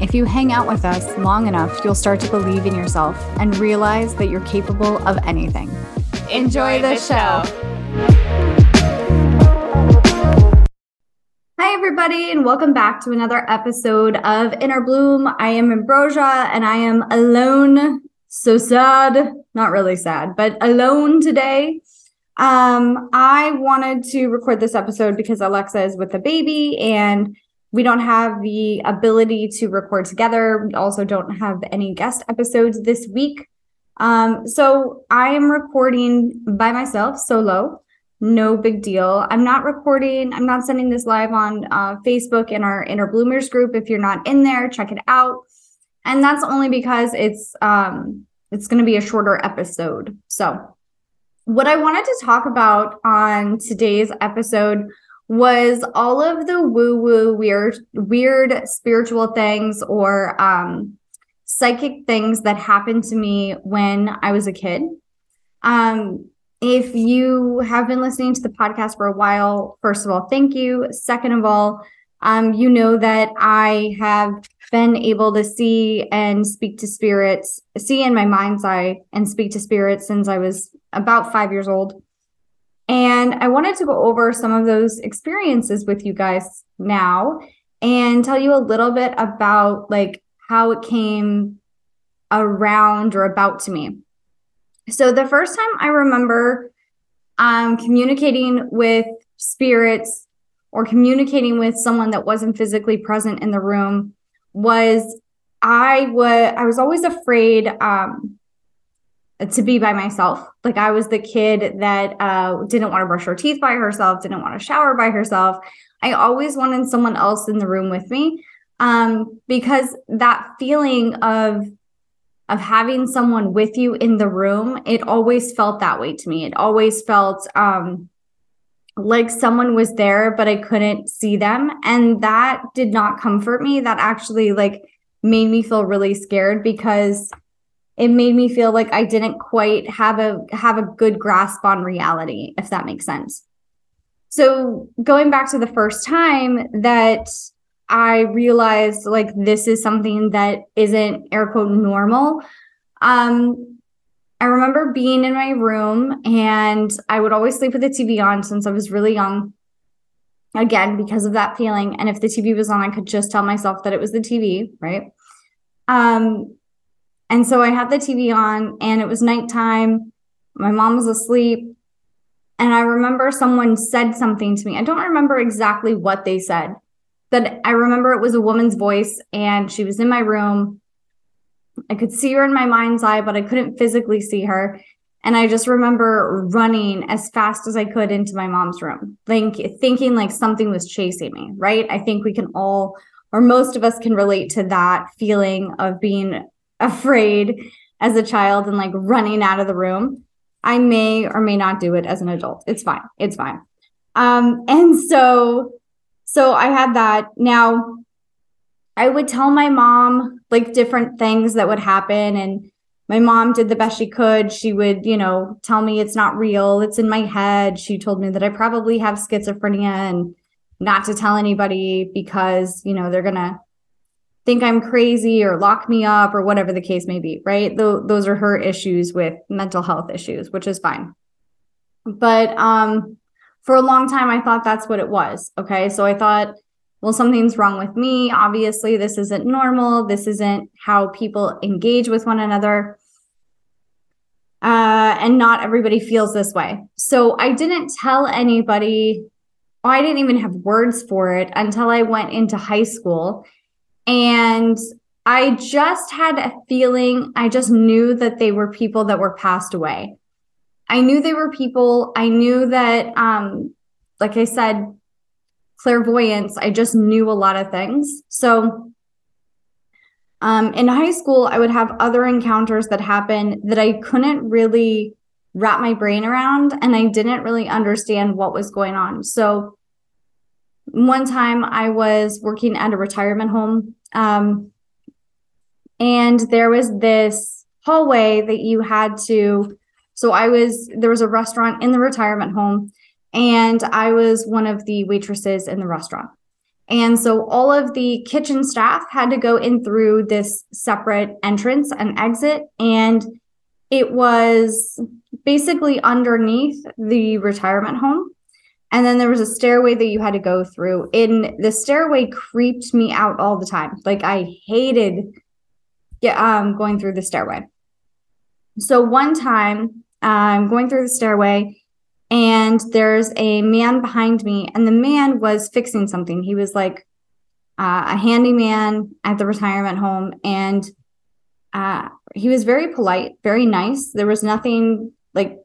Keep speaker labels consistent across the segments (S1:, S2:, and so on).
S1: if you hang out with us long enough, you'll start to believe in yourself and realize that you're capable of anything.
S2: Enjoy, the, show.
S1: Hi, everybody, and welcome back to another episode of Inner Bloom. I am Ambrosia and I am alone. So sad. Not really sad, but alone today. Um, I wanted to record this episode because Alexa is with the baby and we don't have the ability to record together. We also don't have any guest episodes this week. Um, so I am recording by myself solo. No big deal. I'm not recording, I'm not sending this live on uh, Facebook in our Inner Bloomers group. If you're not in there, check it out. And that's only because it's um it's going to be a shorter episode. So, what I wanted to talk about on today's episode was all of the woo woo weird weird spiritual things or um psychic things that happened to me when I was a kid. Um if you have been listening to the podcast for a while, first of all, thank you. Second of all, um, you know that I have been able to see and speak to spirits, see in my mind's eye and speak to spirits since I was about five years old. And I wanted to go over some of those experiences with you guys now and tell you a little bit about like how it came around or about to me. So the first time I remember um, communicating with spirits or communicating with someone that wasn't physically present in the room was I was I was always afraid um, to be by myself. Like I was the kid that uh, didn't want to brush her teeth by herself, didn't want to shower by herself. I always wanted someone else in the room with me um, because that feeling of of having someone with you in the room, it always felt that way to me. It always felt um, like someone was there, but I couldn't see them, and that did not comfort me. That actually like made me feel really scared because it made me feel like I didn't quite have a have a good grasp on reality, if that makes sense. So going back to the first time that I realized like this is something that isn't air quote normal. Um, I remember being in my room and I would always sleep with the TV on since I was really young. Again, because of that feeling. And if the TV was on, I could just tell myself that it was the TV, right? Um, and so I had the TV on and it was nighttime. My mom was asleep. And I remember someone said something to me. I don't remember exactly what they said, but I remember it was a woman's voice and she was in my room. I could see her in my mind's eye, but I couldn't physically see her. And I just remember running as fast as I could into my mom's room, think, thinking like something was chasing me, right? I think we can all, or most of us can relate to that feeling of being afraid as a child and like running out of the room. I may or may not do it as an adult. It's fine. It's fine. Um, and so, so I had that. Now, I would tell my mom like different things that would happen, and my mom did the best she could. She would, you know, tell me it's not real, it's in my head. She told me that I probably have schizophrenia and not to tell anybody because, you know, they're gonna think I'm crazy or lock me up or whatever the case may be, right? Th- those are her issues with mental health issues, which is fine. But um, for a long time, I thought that's what it was. Okay. So I thought, well, something's wrong with me. Obviously, this isn't normal. This isn't how people engage with one another. Uh, and not everybody feels this way. So I didn't tell anybody, I didn't even have words for it until I went into high school. And I just had a feeling, I just knew that they were people that were passed away. I knew they were people. I knew that, um, like I said, clairvoyance, I just knew a lot of things. So um, in high school, I would have other encounters that happened that I couldn't really wrap my brain around, and I didn't really understand what was going on. So one time I was working at a retirement home. Um, and there was this hallway that you had to so i was there was a restaurant in the retirement home and i was one of the waitresses in the restaurant and so all of the kitchen staff had to go in through this separate entrance and exit and it was basically underneath the retirement home and then there was a stairway that you had to go through and the stairway creeped me out all the time like i hated get um going through the stairway. So one time I'm um, going through the stairway and there's a man behind me and the man was fixing something. He was like uh, a handyman at the retirement home and uh, he was very polite, very nice. There was nothing like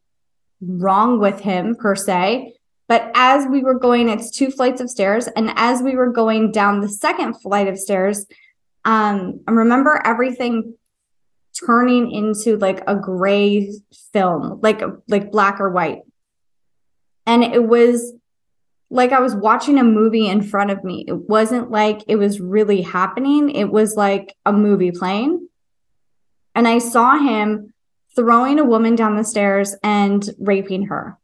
S1: wrong with him per se. But as we were going, it's two flights of stairs. And as we were going down the second flight of stairs, um, I remember everything turning into like a gray film, like like black or white. And it was like I was watching a movie in front of me. It wasn't like it was really happening. It was like a movie playing. And I saw him throwing a woman down the stairs and raping her.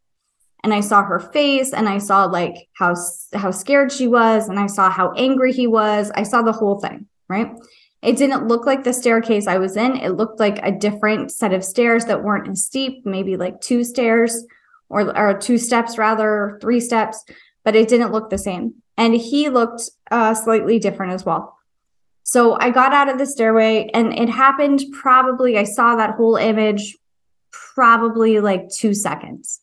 S1: And I saw her face and I saw like how how scared she was and I saw how angry he was. I saw the whole thing right? It didn't look like the staircase I was in. It looked like a different set of stairs that weren't as steep, maybe like two stairs or, or two steps rather, three steps, but it didn't look the same. And he looked uh, slightly different as well. So I got out of the stairway and it happened probably, I saw that whole image probably like two seconds.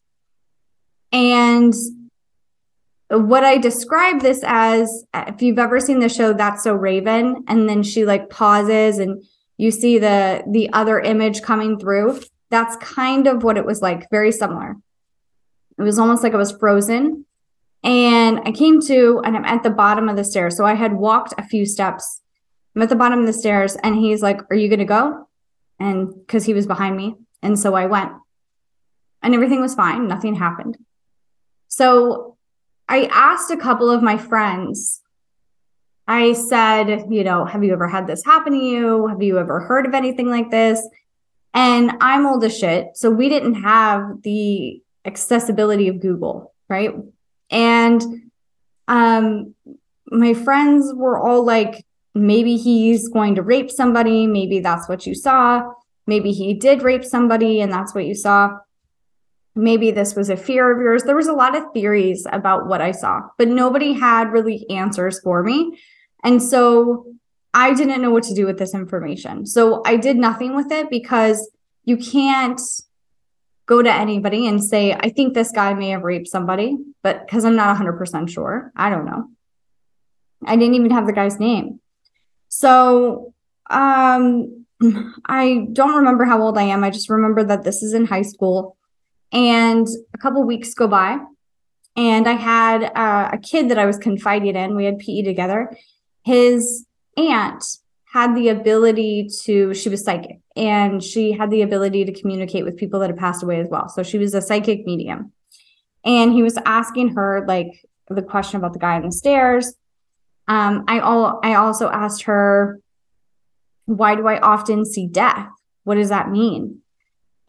S1: And what I describe this as, if you've ever seen the show That's So Raven, and then she like pauses and you see the the other image coming through, that's kind of what it was like, very similar. It was almost like I was frozen. And I came to, and I'm at the bottom of the stairs. So I had walked a few steps. I'm at the bottom of the stairs, and he's like, Are you to go? And because he was behind me. And so I went, and everything was fine. Nothing happened. So I asked a couple of my friends, I said, you know, have you ever had this happen to you? Have you ever heard of anything like this? And I'm old as shit. So we didn't have the accessibility of Google, right? And um my friends were all like, maybe he's going to rape somebody. Maybe that's what you saw. Maybe he did rape somebody and that's what you saw maybe this was a fear of yours. There was a lot of theories about what I saw, but nobody had really answers for me. And so I didn't know what to do with this information. So I did nothing with it because you can't go to anybody and say, I think this guy may have raped somebody, but because I'm not 100% sure, I don't know. I didn't even have the guy's name. So um I don't remember how old I am. I just remember that this is in high school and a couple weeks go by, and I had uh, a kid that I was confided in. We had PE together. His aunt had the ability to, she was psychic, and she had the ability to communicate with people that had passed away as well. So she was a psychic medium. And he was asking her, like, the question about the guy on the stairs. Um, I all I also asked her, why do I often see death? What does that mean?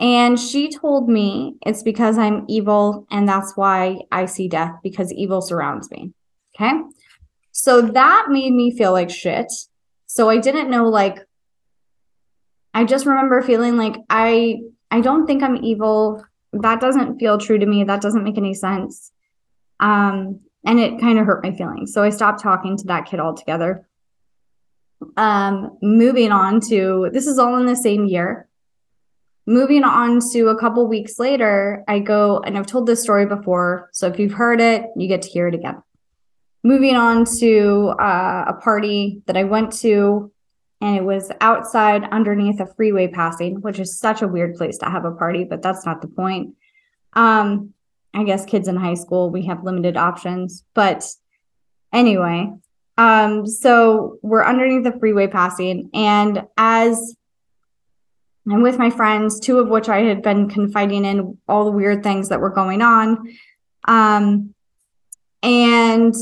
S1: And she told me it's because I'm evil and that's why I see death because evil surrounds me. Okay. So that made me feel like shit. So I didn't know like I just remember feeling like I I don't think I'm evil. That doesn't feel true to me. That doesn't make any sense. Um and it kind of hurt my feelings. So I stopped talking to that kid altogether. Um moving on to this is all in the same year. Moving on to a couple weeks later, I go and I've told this story before. So if you've heard it, you get to hear it again. Moving on to uh, a party that I went to, and it was outside underneath a freeway passing, which is such a weird place to have a party, but that's not the point. Um, I guess kids in high school, we have limited options. But anyway, um, so we're underneath the freeway passing, and as I'm with my friends, two of which I had been confiding in all the weird things that were going on. Um, and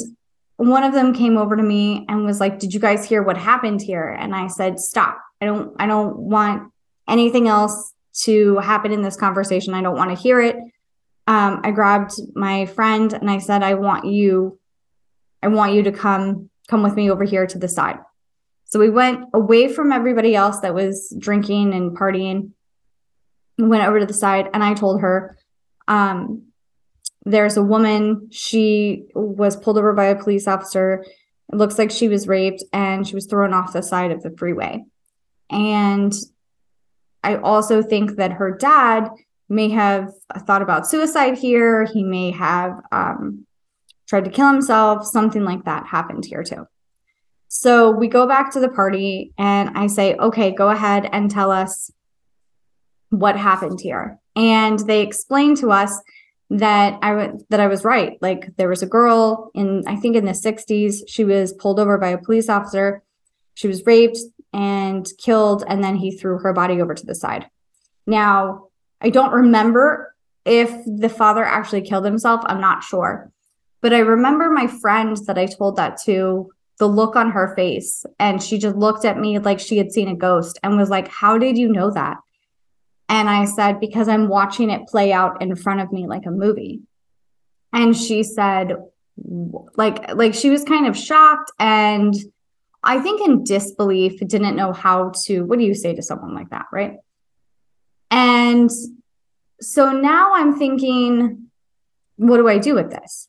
S1: one of them came over to me and was like, "Did you guys hear what happened here?" And I said, "Stop. I don't I don't want anything else to happen in this conversation. I don't want to hear it." Um, I grabbed my friend and I said, "I want you I want you to come come with me over here to the side." So we went away from everybody else that was drinking and partying. Went over to the side and I told her, um, there's a woman, she was pulled over by a police officer. It looks like she was raped and she was thrown off the side of the freeway. And I also think that her dad may have thought about suicide here. He may have um, tried to kill himself. Something like that happened here too. So we go back to the party and I say, okay, go ahead and tell us what happened here. And they explain to us that I w- that I was right. Like there was a girl in I think in the 60s, she was pulled over by a police officer. She was raped and killed and then he threw her body over to the side. Now, I don't remember if the father actually killed himself. I'm not sure. But I remember my friend that I told that to the look on her face. And she just looked at me like she had seen a ghost and was like, How did you know that? And I said, Because I'm watching it play out in front of me like a movie. And she said, like, like she was kind of shocked and I think in disbelief, didn't know how to, what do you say to someone like that? Right. And so now I'm thinking, what do I do with this?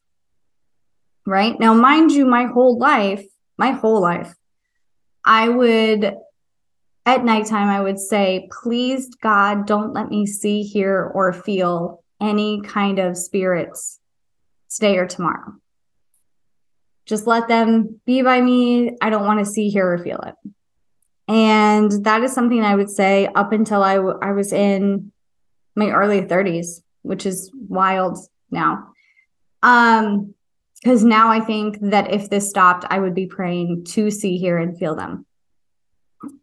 S1: Right now, mind you, my whole life, my whole life, I would at nighttime, I would say, please, God, don't let me see, hear, or feel any kind of spirits today or tomorrow. Just let them be by me. I don't want to see, hear, or feel it. And that is something I would say up until I, w- I was in my early 30s, which is wild now. Um, because now I think that if this stopped, I would be praying to see, hear, and feel them.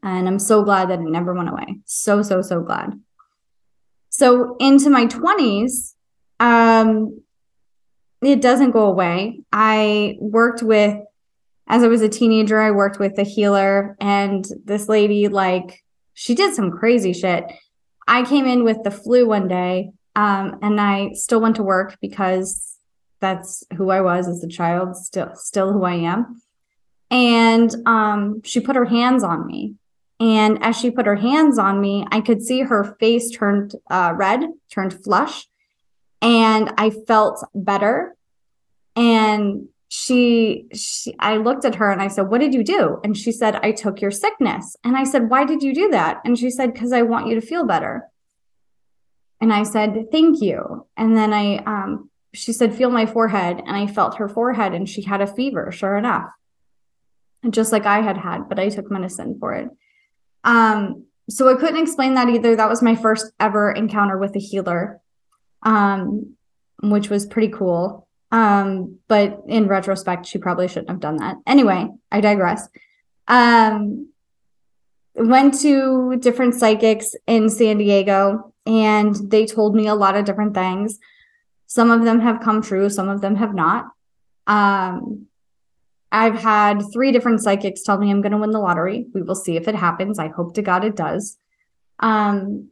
S1: And I'm so glad that it never went away. So, so, so glad. So into my 20s, um, it doesn't go away. I worked with, as I was a teenager, I worked with a healer, and this lady, like, she did some crazy shit. I came in with the flu one day, um, and I still went to work because that's who I was as a child, still still who I am. And um, she put her hands on me. And as she put her hands on me, I could see her face turned uh, red, turned flush. And I felt better. And she, she, I looked at her and I said, What did you do? And she said, I took your sickness. And I said, Why did you do that? And she said, Because I want you to feel better. And I said, Thank you. And then I um, she said, Feel my forehead. And I felt her forehead and she had a fever, sure enough. Just like I had had, but I took medicine for it. Um, so I couldn't explain that either. That was my first ever encounter with a healer, um, which was pretty cool. Um, but in retrospect, she probably shouldn't have done that. Anyway, I digress. Um, went to different psychics in San Diego and they told me a lot of different things. Some of them have come true, some of them have not. Um, I've had three different psychics tell me I'm going to win the lottery. We will see if it happens. I hope to God it does. Um,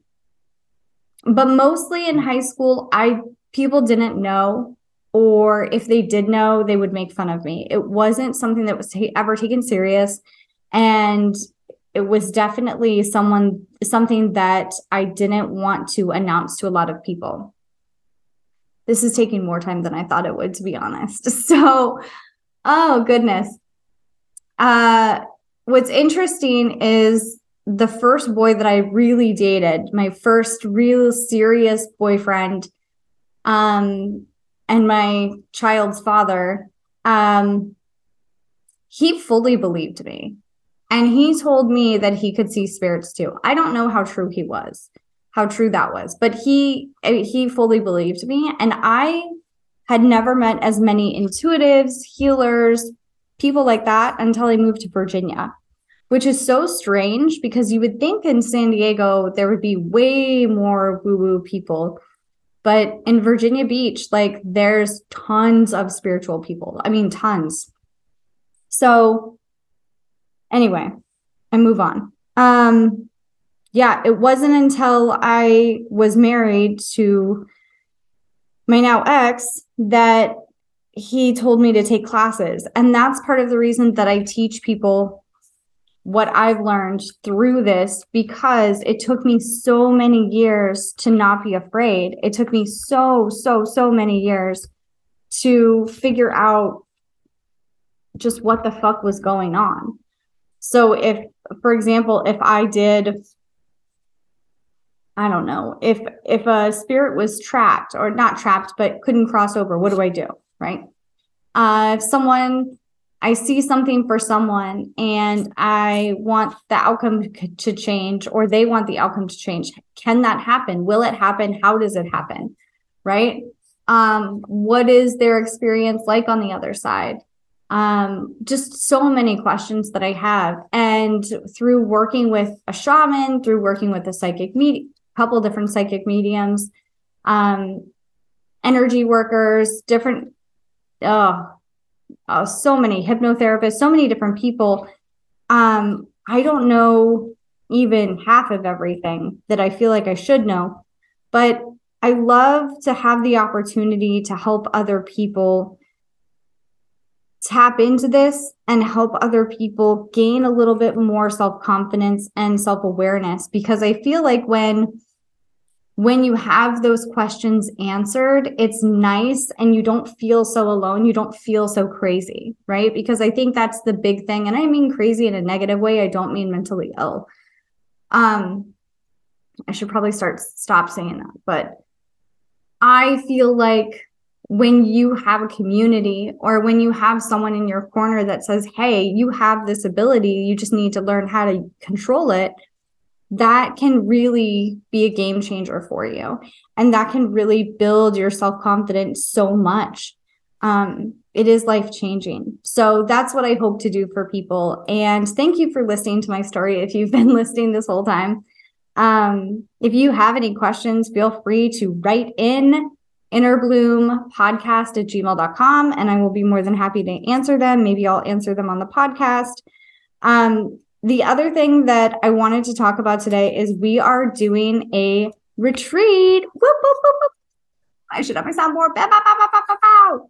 S1: but mostly in high school, I people didn't know, or if they did know, they would make fun of me. It wasn't something that was t- ever taken serious, and it was definitely someone something that I didn't want to announce to a lot of people this is taking more time than I thought it would, to be honest. So, oh goodness. Uh, what's interesting is the first boy that I really dated, my first real serious boyfriend, um, and my child's father, um, he fully believed me. And he told me that he could see spirits too. I don't know how true he was, how true that was, but he he fully believed me. And I had never met as many intuitives, healers, people like that until I moved to Virginia, which is so strange because you would think in San Diego there would be way more woo woo people. But in Virginia Beach, like there's tons of spiritual people. I mean, tons. So, anyway, I move on. Um, yeah, it wasn't until I was married to my now ex that he told me to take classes. And that's part of the reason that I teach people what I've learned through this because it took me so many years to not be afraid. It took me so, so, so many years to figure out just what the fuck was going on. So, if, for example, if I did I don't know if if a spirit was trapped or not trapped but couldn't cross over, what do I do? right? Uh, if someone, I see something for someone and I want the outcome to change or they want the outcome to change, can that happen? Will it happen? How does it happen? Right? Um, what is their experience like on the other side? Um, just so many questions that I have. And through working with a shaman, through working with a psychic medium, couple different psychic mediums, um, energy workers, different oh, oh, so many hypnotherapists, so many different people. Um, I don't know even half of everything that I feel like I should know, but I love to have the opportunity to help other people tap into this and help other people gain a little bit more self confidence and self awareness because I feel like when when you have those questions answered, it's nice and you don't feel so alone. You don't feel so crazy, right? Because I think that's the big thing. And I mean crazy in a negative way. I don't mean mentally ill. Um, I should probably start stop saying that, but I feel like when you have a community or when you have someone in your corner that says, Hey, you have this ability, you just need to learn how to control it that can really be a game changer for you. And that can really build your self confidence so much. Um, it is life changing. So that's what I hope to do for people. And thank you for listening to my story if you've been listening this whole time. Um, if you have any questions, feel free to write in innerbloom podcast at gmail.com and I will be more than happy to answer them. Maybe I'll answer them on the podcast. Um, the other thing that I wanted to talk about today is we are doing a retreat. Whoop, whoop, whoop, I should have my soundboard. Bow, bow, bow,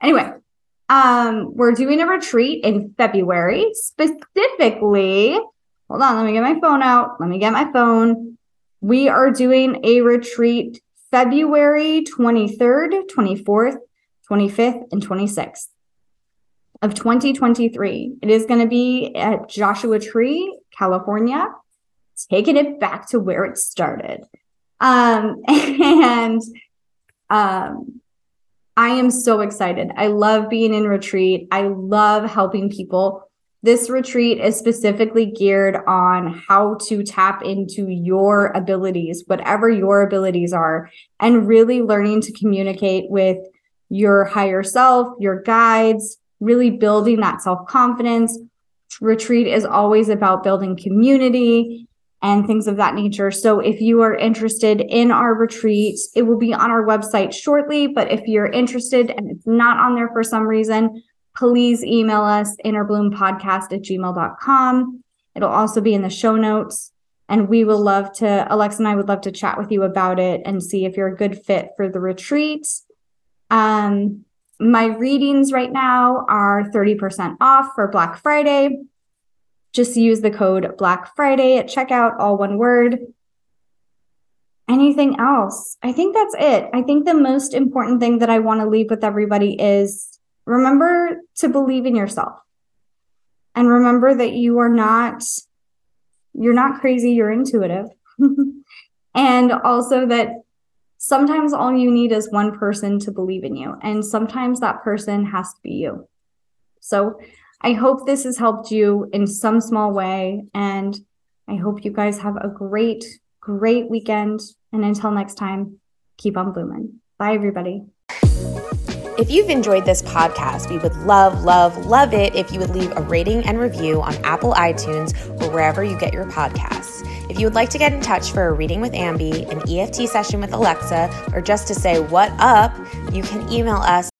S1: anyway, um, we're doing a retreat in February, specifically. Hold on, let me get my phone out. Let me get my phone. We are doing a retreat February 23rd, 24th, 25th, and 26th of 2023. It is going to be at Joshua Tree, California, taking it back to where it started. Um, and um, I am so excited. I love being in retreat. I love helping people. This retreat is specifically geared on how to tap into your abilities, whatever your abilities are, and really learning to communicate with your higher self, your guides, really building that self confidence. Retreat is always about building community and things of that nature. So if you are interested in our retreat, it will be on our website shortly. But if you're interested and it's not on there for some reason, please email us innerbloompodcast at gmail.com. It'll also be in the show notes. And we will love to, Alexa and I would love to chat with you about it and see if you're a good fit for the retreat. Um, my readings right now are 30% off for Black Friday. Just use the code Black Friday at checkout, all one word. Anything else? I think that's it. I think the most important thing that I want to leave with everybody is remember to believe in yourself and remember that you are not you're not crazy, you're intuitive. and also that sometimes all you need is one person to believe in you. And sometimes that person has to be you. So I hope this has helped you in some small way. And I hope you guys have a great, great weekend. And until next time, keep on blooming. Bye, everybody.
S2: If you've enjoyed this podcast, we would love, love, love it if you would leave a rating and review on Apple iTunes or wherever you get your podcasts. If you would like to get in touch for a reading with Ambi, an EFT session with Alexa, or just to say what up, you can email us